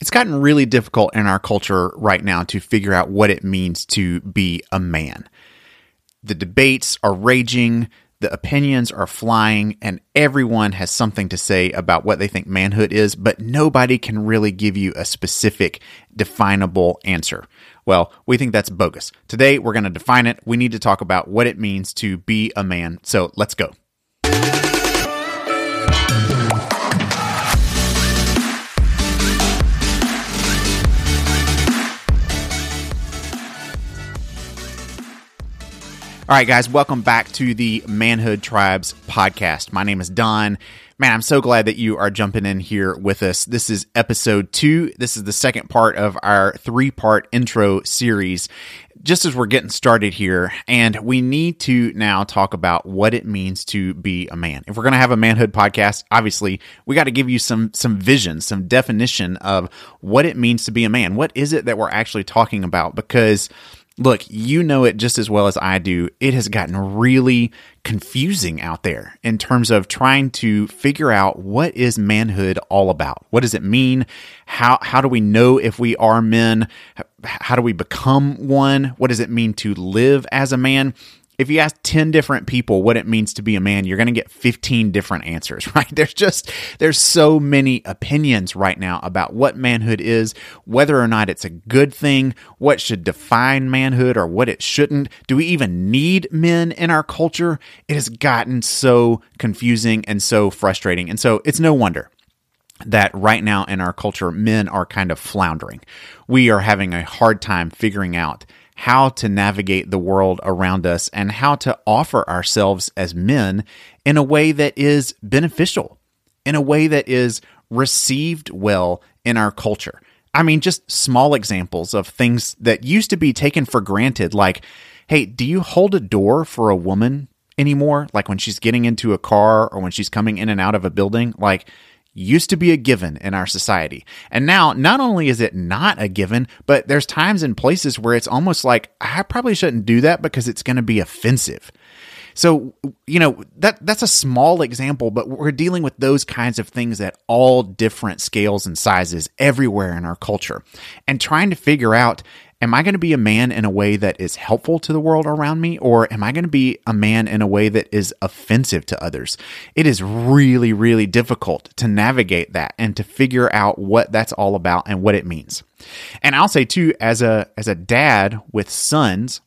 It's gotten really difficult in our culture right now to figure out what it means to be a man. The debates are raging, the opinions are flying, and everyone has something to say about what they think manhood is, but nobody can really give you a specific, definable answer. Well, we think that's bogus. Today, we're going to define it. We need to talk about what it means to be a man. So let's go. All right, guys, welcome back to the Manhood Tribes podcast. My name is Don. Man, I'm so glad that you are jumping in here with us. This is episode two. This is the second part of our three part intro series. Just as we're getting started here, and we need to now talk about what it means to be a man. If we're going to have a manhood podcast, obviously we got to give you some some vision, some definition of what it means to be a man. What is it that we're actually talking about? Because look, you know it just as well as I do. It has gotten really confusing out there in terms of trying to figure out what is manhood all about? What does it mean? How how do we know if we are men? How do we become one? What does it mean to live as a man? If you ask 10 different people what it means to be a man, you're going to get 15 different answers, right? There's just, there's so many opinions right now about what manhood is, whether or not it's a good thing, what should define manhood or what it shouldn't. Do we even need men in our culture? It has gotten so confusing and so frustrating. And so it's no wonder that right now in our culture, men are kind of floundering. We are having a hard time figuring out how to navigate the world around us and how to offer ourselves as men in a way that is beneficial, in a way that is received well in our culture. I mean, just small examples of things that used to be taken for granted, like, hey, do you hold a door for a woman anymore? Like when she's getting into a car or when she's coming in and out of a building? Like, used to be a given in our society. And now, not only is it not a given, but there's times and places where it's almost like, I probably shouldn't do that because it's going to be offensive. So, you know, that that's a small example, but we're dealing with those kinds of things at all different scales and sizes everywhere in our culture. And trying to figure out am I going to be a man in a way that is helpful to the world around me, or am I going to be a man in a way that is offensive to others? It is really, really difficult to navigate that and to figure out what that's all about and what it means. And I'll say too, as a as a dad with sons,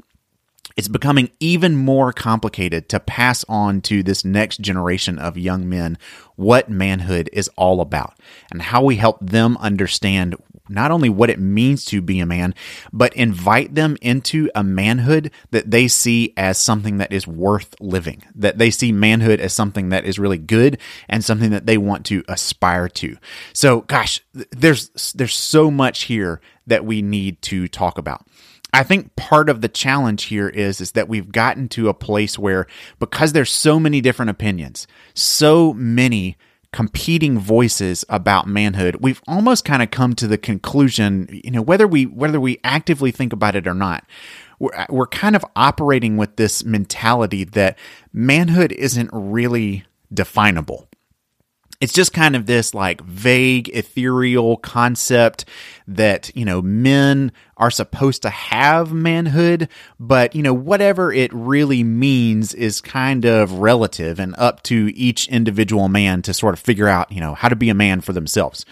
it's becoming even more complicated to pass on to this next generation of young men what manhood is all about and how we help them understand not only what it means to be a man, but invite them into a manhood that they see as something that is worth living, that they see manhood as something that is really good and something that they want to aspire to. So, gosh, there's, there's so much here that we need to talk about. I think part of the challenge here is is that we've gotten to a place where because there's so many different opinions, so many competing voices about manhood, we've almost kind of come to the conclusion, you know, whether we whether we actively think about it or not, we're, we're kind of operating with this mentality that manhood isn't really definable it's just kind of this like vague ethereal concept that you know men are supposed to have manhood but you know whatever it really means is kind of relative and up to each individual man to sort of figure out you know how to be a man for themselves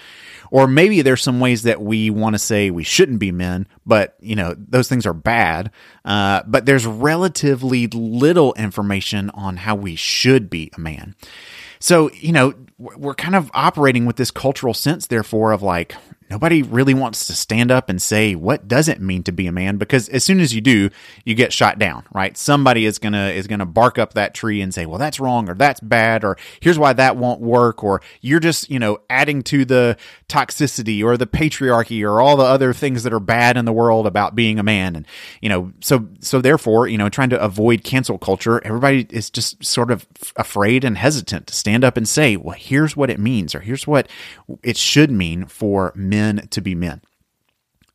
or maybe there's some ways that we want to say we shouldn't be men, but you know those things are bad. Uh, but there's relatively little information on how we should be a man. So you know we're kind of operating with this cultural sense, therefore, of like, nobody really wants to stand up and say what does it mean to be a man? Because as soon as you do you get shot down right? Somebody is gonna is gonna bark up that tree and say well that's wrong or that's bad or here's why that won't work or you're just you know adding to the toxicity or the patriarchy or all the other things that are bad in the world about being a man. And you know so so therefore you know trying to avoid cancel culture everybody is just sort of afraid and hesitant to stand up and say well here's what it means or here's what it should mean for men men to be men.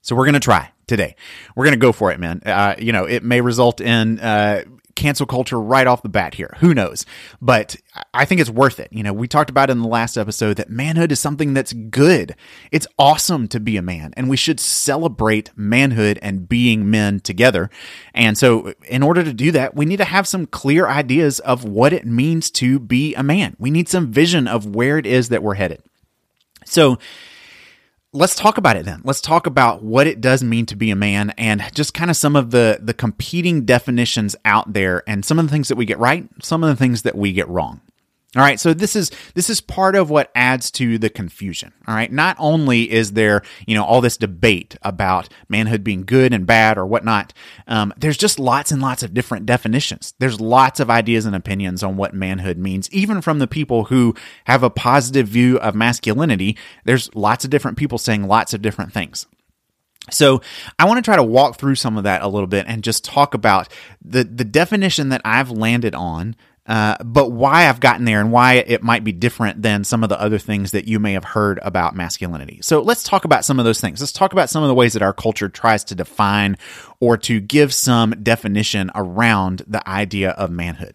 So we're going to try today. We're going to go for it, man. Uh, you know, it may result in uh, cancel culture right off the bat here. Who knows? But I think it's worth it. You know, we talked about in the last episode that manhood is something that's good. It's awesome to be a man, and we should celebrate manhood and being men together. And so, in order to do that, we need to have some clear ideas of what it means to be a man. We need some vision of where it is that we're headed. So, let's talk about it then. Let's talk about what it does mean to be a man and just kind of some of the the competing definitions out there and some of the things that we get right, some of the things that we get wrong. All right, so this is this is part of what adds to the confusion. All right, not only is there you know all this debate about manhood being good and bad or whatnot, um, there's just lots and lots of different definitions. There's lots of ideas and opinions on what manhood means, even from the people who have a positive view of masculinity. There's lots of different people saying lots of different things. So I want to try to walk through some of that a little bit and just talk about the the definition that I've landed on uh, but why I've gotten there and why it might be different than some of the other things that you may have heard about masculinity. So let's talk about some of those things. Let's talk about some of the ways that our culture tries to define or to give some definition around the idea of manhood.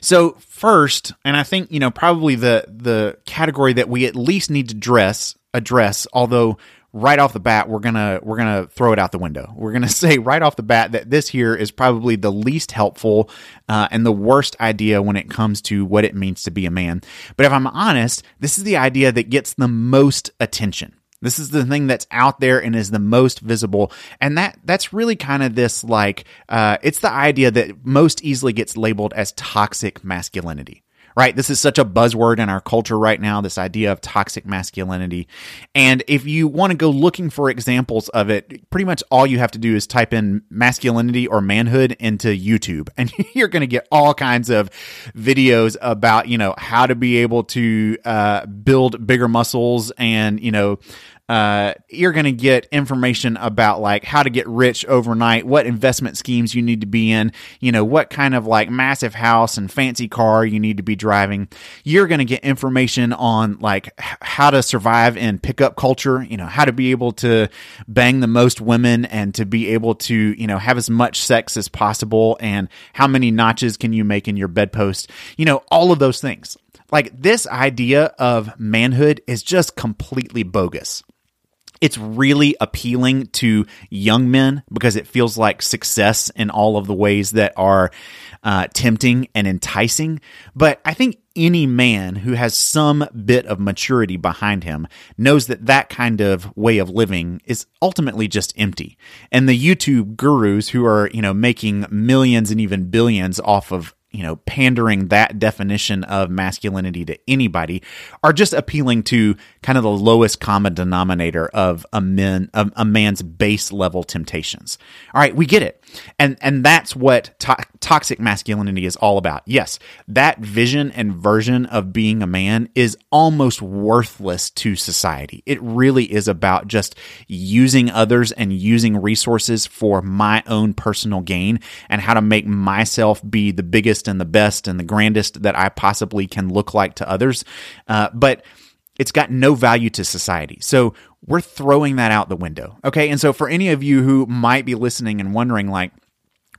So first, and I think you know probably the the category that we at least need to dress address, although right off the bat we're gonna we're gonna throw it out the window. We're gonna say right off the bat that this here is probably the least helpful uh, and the worst idea when it comes to what it means to be a man. But if i'm honest this is the idea that gets the most attention. This is the thing that's out there and is the most visible. And that that's really kind of this like uh, it's the idea that most easily gets labeled as toxic masculinity right? This is such a buzzword in our culture right now, this idea of toxic masculinity. And if you want to go looking for examples of it, pretty much all you have to do is type in masculinity or manhood into YouTube, and you're going to get all kinds of videos about, you know, how to be able to uh, build bigger muscles and, you know, uh, you're going to get information about like how to get rich overnight, what investment schemes you need to be in, you know, what kind of like massive house and fancy car you need to be driving. You're going to get information on like how to survive in pickup culture, you know, how to be able to bang the most women and to be able to, you know, have as much sex as possible and how many notches can you make in your bedpost, you know, all of those things. Like this idea of manhood is just completely bogus it's really appealing to young men because it feels like success in all of the ways that are uh, tempting and enticing. But I think any man who has some bit of maturity behind him knows that that kind of way of living is ultimately just empty. And the YouTube gurus who are, you know, making millions and even billions off of you know, pandering that definition of masculinity to anybody are just appealing to kind of the lowest common denominator of a man of a man's base level temptations. All right, we get it. And and that's what to- toxic masculinity is all about. Yes, that vision and version of being a man is almost worthless to society. It really is about just using others and using resources for my own personal gain and how to make myself be the biggest and the best and the grandest that I possibly can look like to others. Uh, but it's got no value to society. So we're throwing that out the window. Okay. And so for any of you who might be listening and wondering, like,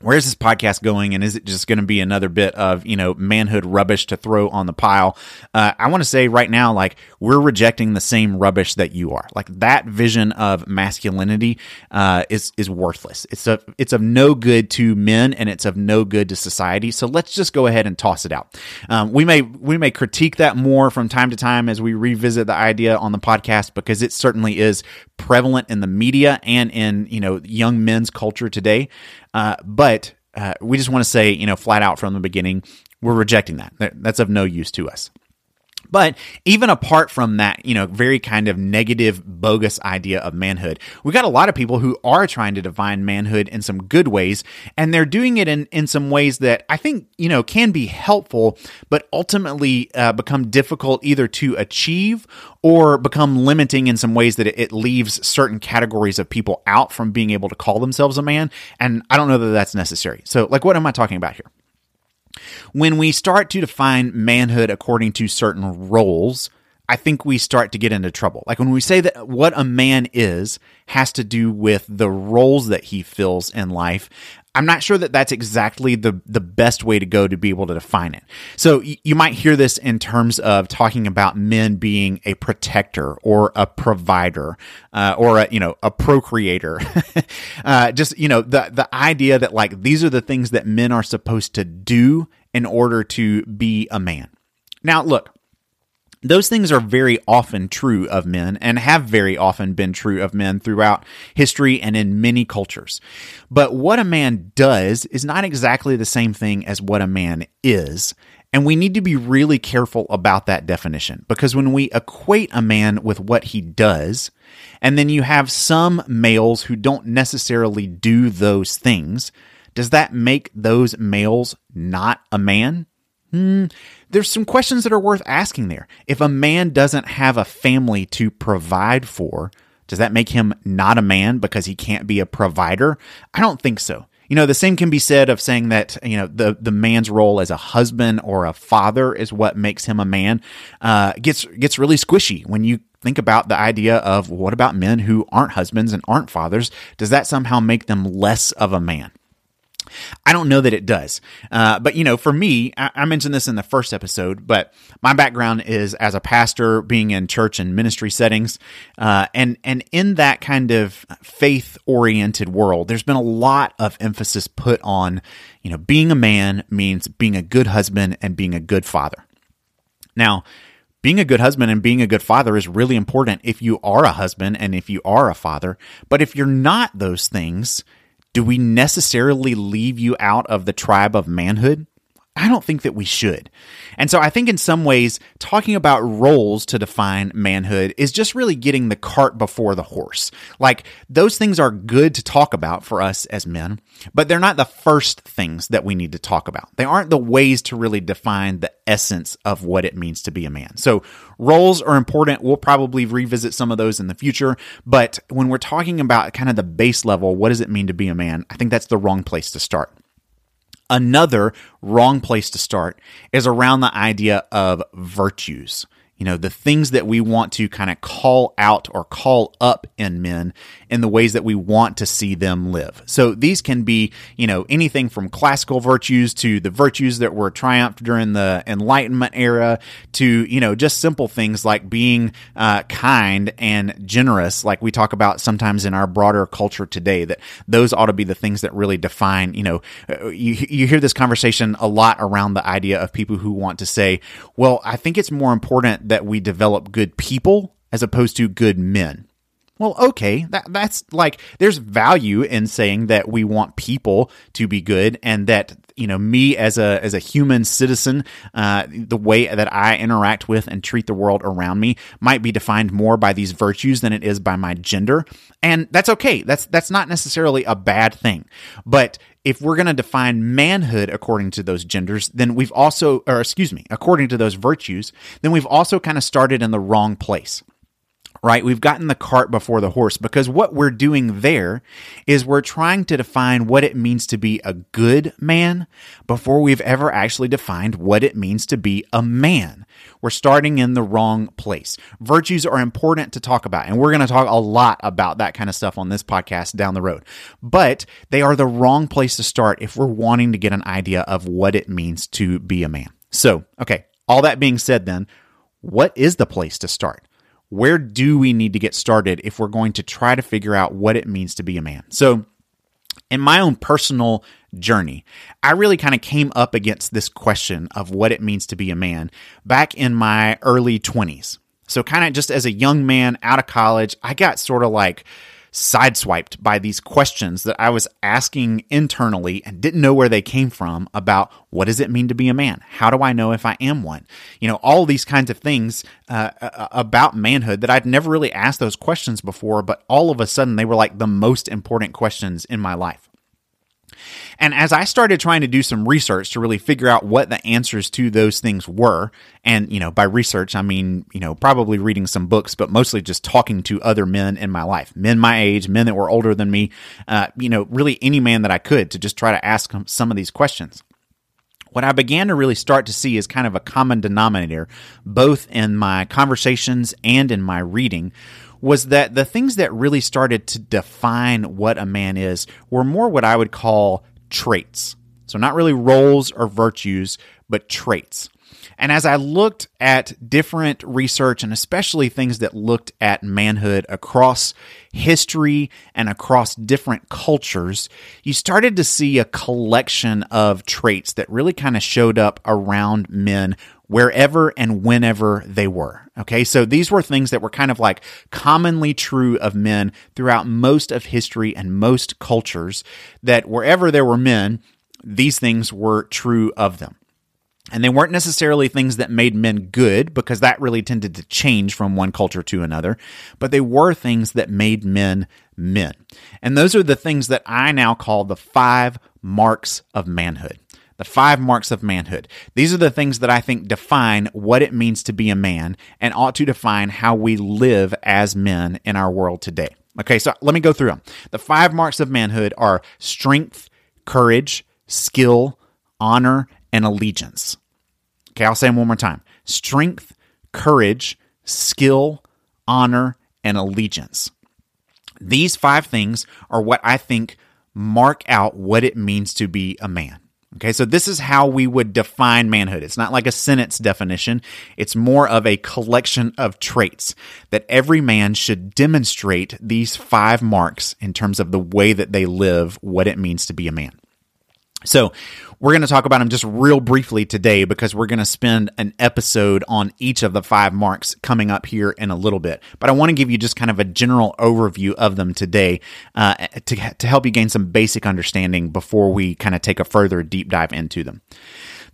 where's this podcast going? And is it just going to be another bit of you know manhood rubbish to throw on the pile? Uh, i want to say right now like we're rejecting the same rubbish that you are. Like that vision of masculinity uh, is is worthless. It's a it's of no good to men and it's of no good to society. So let's just go ahead and toss it out. Um, we may we may critique that more from time to time as we revisit the idea on the podcast because it certainly is prevalent in the media and in you know young men's culture today uh, but uh, we just want to say, you know, flat out from the beginning, we're rejecting that. That's of no use to us. But even apart from that, you know, very kind of negative, bogus idea of manhood, we got a lot of people who are trying to define manhood in some good ways, and they're doing it in, in some ways that I think, you know, can be helpful, but ultimately uh, become difficult either to achieve or become limiting in some ways that it, it leaves certain categories of people out from being able to call themselves a man. And I don't know that that's necessary. So, like, what am I talking about here? When we start to define manhood according to certain roles, I think we start to get into trouble. Like when we say that what a man is has to do with the roles that he fills in life, I'm not sure that that's exactly the the best way to go to be able to define it. So y- you might hear this in terms of talking about men being a protector or a provider uh, or a you know a procreator. uh, just you know the the idea that like these are the things that men are supposed to do in order to be a man. Now look, those things are very often true of men and have very often been true of men throughout history and in many cultures. But what a man does is not exactly the same thing as what a man is. And we need to be really careful about that definition because when we equate a man with what he does, and then you have some males who don't necessarily do those things, does that make those males not a man? Hmm, there's some questions that are worth asking there. If a man doesn't have a family to provide for, does that make him not a man because he can't be a provider? I don't think so. You know, the same can be said of saying that, you know, the, the man's role as a husband or a father is what makes him a man. Uh, gets, gets really squishy when you think about the idea of what about men who aren't husbands and aren't fathers? Does that somehow make them less of a man? I don't know that it does. Uh, but, you know, for me, I, I, mentioned this in the first episode, but my background is as a pastor, being in church and ministry settings. Uh, and, and in that kind of faith oriented world, there's been a lot of emphasis put on, you know, being a man means being a good husband and being a good father. Now, being a good husband and being a good father is really important if you are a husband and if you are a father. But if you're not those things, do we necessarily leave you out of the tribe of manhood? I don't think that we should. And so I think in some ways, talking about roles to define manhood is just really getting the cart before the horse. Like, those things are good to talk about for us as men, but they're not the first things that we need to talk about. They aren't the ways to really define the essence of what it means to be a man. So, roles are important. We'll probably revisit some of those in the future. But when we're talking about kind of the base level, what does it mean to be a man? I think that's the wrong place to start. Another wrong place to start is around the idea of virtues you know, the things that we want to kind of call out or call up in men in the ways that we want to see them live. So these can be, you know, anything from classical virtues to the virtues that were triumphed during the Enlightenment era to, you know, just simple things like being uh, kind and generous, like we talk about sometimes in our broader culture today, that those ought to be the things that really define, you know, uh, you, you hear this conversation a lot around the idea of people who want to say, well, I think it's more important that we develop good people as opposed to good men. Well, okay, that, that's like there's value in saying that we want people to be good, and that you know me as a as a human citizen, uh, the way that I interact with and treat the world around me might be defined more by these virtues than it is by my gender, and that's okay. That's that's not necessarily a bad thing, but if we're going to define manhood according to those genders, then we've also, or excuse me, according to those virtues, then we've also kind of started in the wrong place right? We've gotten the cart before the horse because what we're doing there is we're trying to define what it means to be a good man before we've ever actually defined what it means to be a man. We're starting in the wrong place. Virtues are important to talk about, and we're going to talk a lot about that kind of stuff on this podcast down the road. But they are the wrong place to start if we're wanting to get an idea of what it means to be a man. So, okay, all that being said, then, what is the place to start? where do we need to get started if we're going to try to figure out what it means to be a man? So, in my own personal journey, I really kind of came up against this question of what it means to be a man back in my early 20s. So, kind of just as a young man out of college, I got sort of like, sideswiped by these questions that I was asking internally and didn't know where they came from about what does it mean to be a man? How do I know if I am one? You know, all these kinds of things uh, about manhood that I'd never really asked those questions before, but all of a sudden they were like the most important questions in my life. And as I started trying to do some research to really figure out what the answers to those things were, and, you know, by research, I mean, you know, probably reading some books, but mostly just talking to other men in my life, men my age, men that were older than me, uh, you know, really any man that I could to just try to ask some of these questions. what I began to really start to see is kind of a common denominator, both in my conversations and in my reading, was that the things that really started to define what a man is were more what I would call traits. So, not really roles or virtues, but traits. And as I looked at different research and especially things that looked at manhood across history and across different cultures, you started to see a collection of traits that really kind of showed up around men wherever and whenever they were. Okay, so these were things that were kind of like commonly true of men throughout most of history and most cultures, that wherever there were men, these things were true of them. And they weren't necessarily things that made men good because that really tended to change from one culture to another, but they were things that made men men. And those are the things that I now call the five marks of manhood. The five marks of manhood. These are the things that I think define what it means to be a man and ought to define how we live as men in our world today. Okay, so let me go through them. The five marks of manhood are strength, courage, skill, honor, and allegiance. Okay, I'll say them one more time strength, courage, skill, honor, and allegiance. These five things are what I think mark out what it means to be a man. Okay, so this is how we would define manhood. It's not like a sentence definition, it's more of a collection of traits that every man should demonstrate these five marks in terms of the way that they live, what it means to be a man. So, we're going to talk about them just real briefly today because we're going to spend an episode on each of the five marks coming up here in a little bit. But I want to give you just kind of a general overview of them today uh, to, to help you gain some basic understanding before we kind of take a further deep dive into them.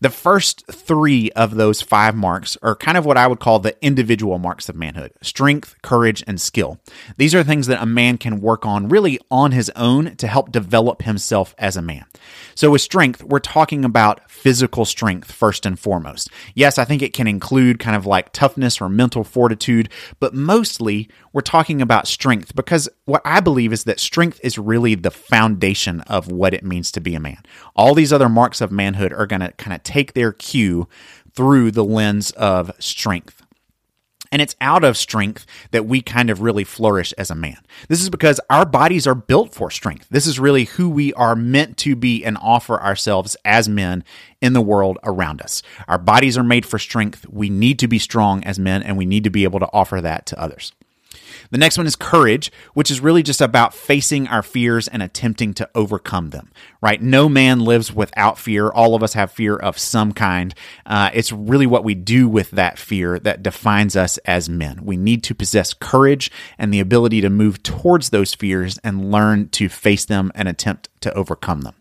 The first three of those five marks are kind of what I would call the individual marks of manhood strength, courage, and skill. These are things that a man can work on really on his own to help develop himself as a man. So, with strength, we're talking about physical strength first and foremost. Yes, I think it can include kind of like toughness or mental fortitude, but mostly we're talking about strength because what I believe is that strength is really the foundation of what it means to be a man. All these other marks of manhood are going to kind of take their cue through the lens of strength. And it's out of strength that we kind of really flourish as a man. This is because our bodies are built for strength. This is really who we are meant to be and offer ourselves as men in the world around us. Our bodies are made for strength. We need to be strong as men and we need to be able to offer that to others. The next one is courage, which is really just about facing our fears and attempting to overcome them, right? No man lives without fear. All of us have fear of some kind. Uh, it's really what we do with that fear that defines us as men. We need to possess courage and the ability to move towards those fears and learn to face them and attempt to overcome them.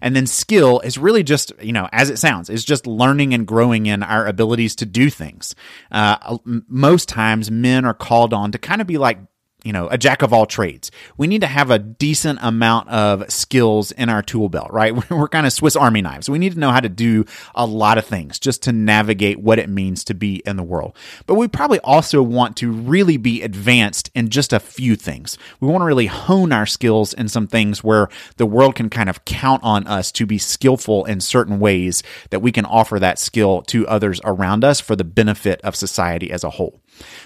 And then skill is really just, you know, as it sounds, is just learning and growing in our abilities to do things. Uh, most times men are called on to kind of be like you know, a jack of all trades. We need to have a decent amount of skills in our tool belt, right? We're kind of Swiss Army knives. We need to know how to do a lot of things just to navigate what it means to be in the world. But we probably also want to really be advanced in just a few things. We want to really hone our skills in some things where the world can kind of count on us to be skillful in certain ways that we can offer that skill to others around us for the benefit of society as a whole.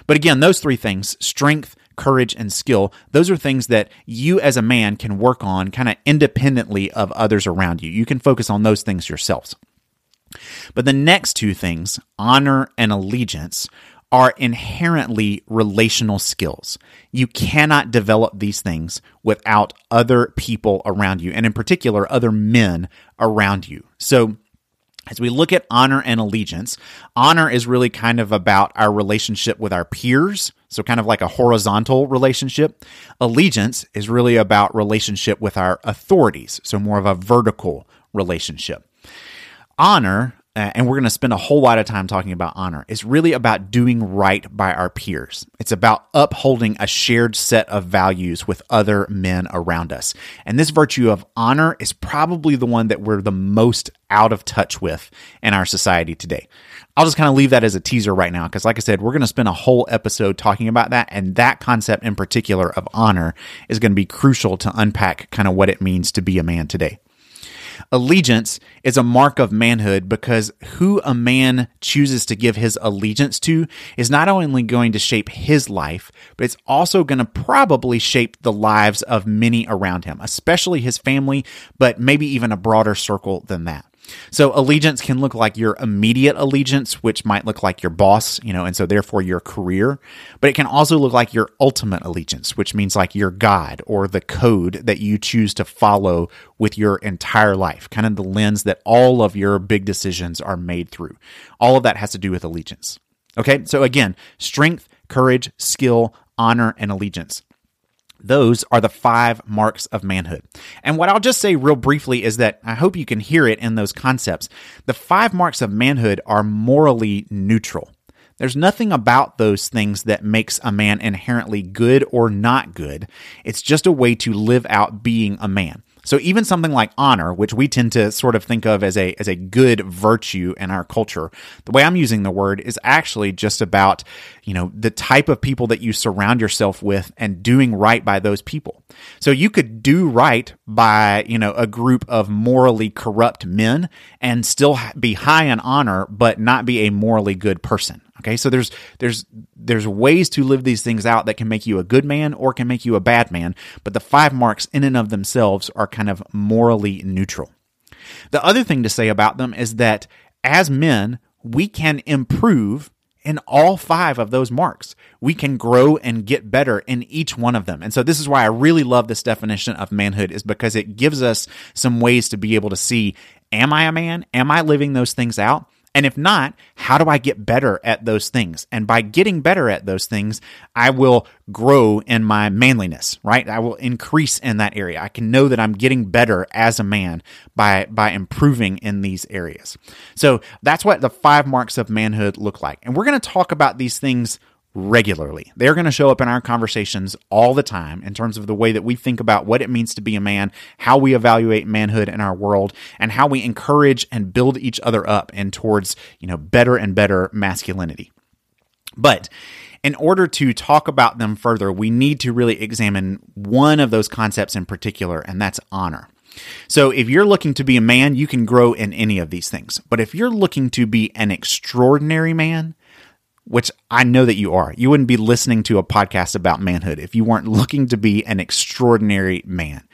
But again, those three things strength, courage, and skill, those are things that you as a man can work on kind of independently of others around you. You can focus on those things yourselves. But the next two things, honor and allegiance, are inherently relational skills. You cannot develop these things without other people around you, and in particular, other men around you. So, as we look at honor and allegiance, honor is really kind of about our relationship with our peers, so kind of like a horizontal relationship. Allegiance is really about relationship with our authorities, so more of a vertical relationship. Honor Uh, and we're going to spend a whole lot of time talking about honor, It's really about doing right by our peers. It's about upholding a shared set of values with other men around us. And this virtue of honor is probably the one that we're the most out of touch with in our society today. I'll just kind of leave that as a teaser right now because, like I said, we're going to spend a whole episode talking about that. And that concept in particular of honor is going to be crucial to unpack kind of what it means to be a man today. Allegiance is a mark of manhood because who a man chooses to give his allegiance to is not only going to shape his life, but it's also going to probably shape the lives of many around him, especially his family, but maybe even a broader circle than that. So allegiance can look like your immediate allegiance, which might look like your boss, you know, and so therefore your career. But it can also look like your ultimate allegiance, which means like your God or the code that you choose to follow with your entire life, kind of the lens that all of your big decisions are made through. All of that has to do with allegiance. Okay. So again, strength, courage, skill, honor, and allegiance. Those are the five marks of manhood. And what I'll just say real briefly is that I hope you can hear it in those concepts. The five marks of manhood are morally neutral. There's nothing about those things that makes a man inherently good or not good. It's just a way to live out being a man. So even something like honor, which we tend to sort of think of as a as a good virtue in our culture, the way I'm using the word is actually just about, you know, the type of people that you surround yourself with and doing right by those people. So you could do right by, you know, a group of morally corrupt men and still be high in honor but not be a morally good person. Okay, so there's there's there's ways to live these things out that can make you a good man or can make you a bad man, but the five marks in and of themselves are kind of morally neutral. The other thing to say about them is that as men, we can improve in all five of those marks. We can grow and get better in each one of them. And so this is why I really love this definition of manhood is because it gives us some ways to be able to see am I a man? Am I living those things out? And if not, how do I get better at those things? And by getting better at those things, I will grow in my manliness, right? I will increase in that area. I can know that I'm getting better as a man by by improving in these areas. So that's what the five marks of manhood look like. And we're going to talk about these things regularly. They're going to show up in our conversations all the time in terms of the way that we think about what it means to be a man, how we evaluate manhood in our world, and how we encourage and build each other up and towards, you know, better and better masculinity. But in order to talk about them further, we need to really examine one of those concepts in particular, and that's honor. So, if you're looking to be a man, you can grow in any of these things. But if you're looking to be an extraordinary man, which I know that you are. You wouldn't be listening to a podcast about manhood if you weren't looking to be an extraordinary man.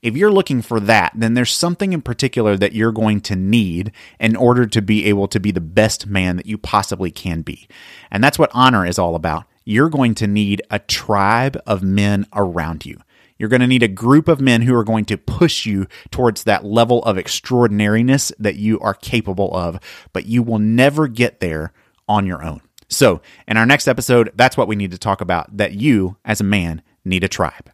If you're looking for that, then there's something in particular that you're going to need in order to be able to be the best man that you possibly can be. And that's what honor is all about. You're going to need a tribe of men around you. You're going to need a group of men who are going to push you towards that level of extraordinariness that you are capable of, but you will never get there on your own. So, in our next episode, that's what we need to talk about that you, as a man, need a tribe.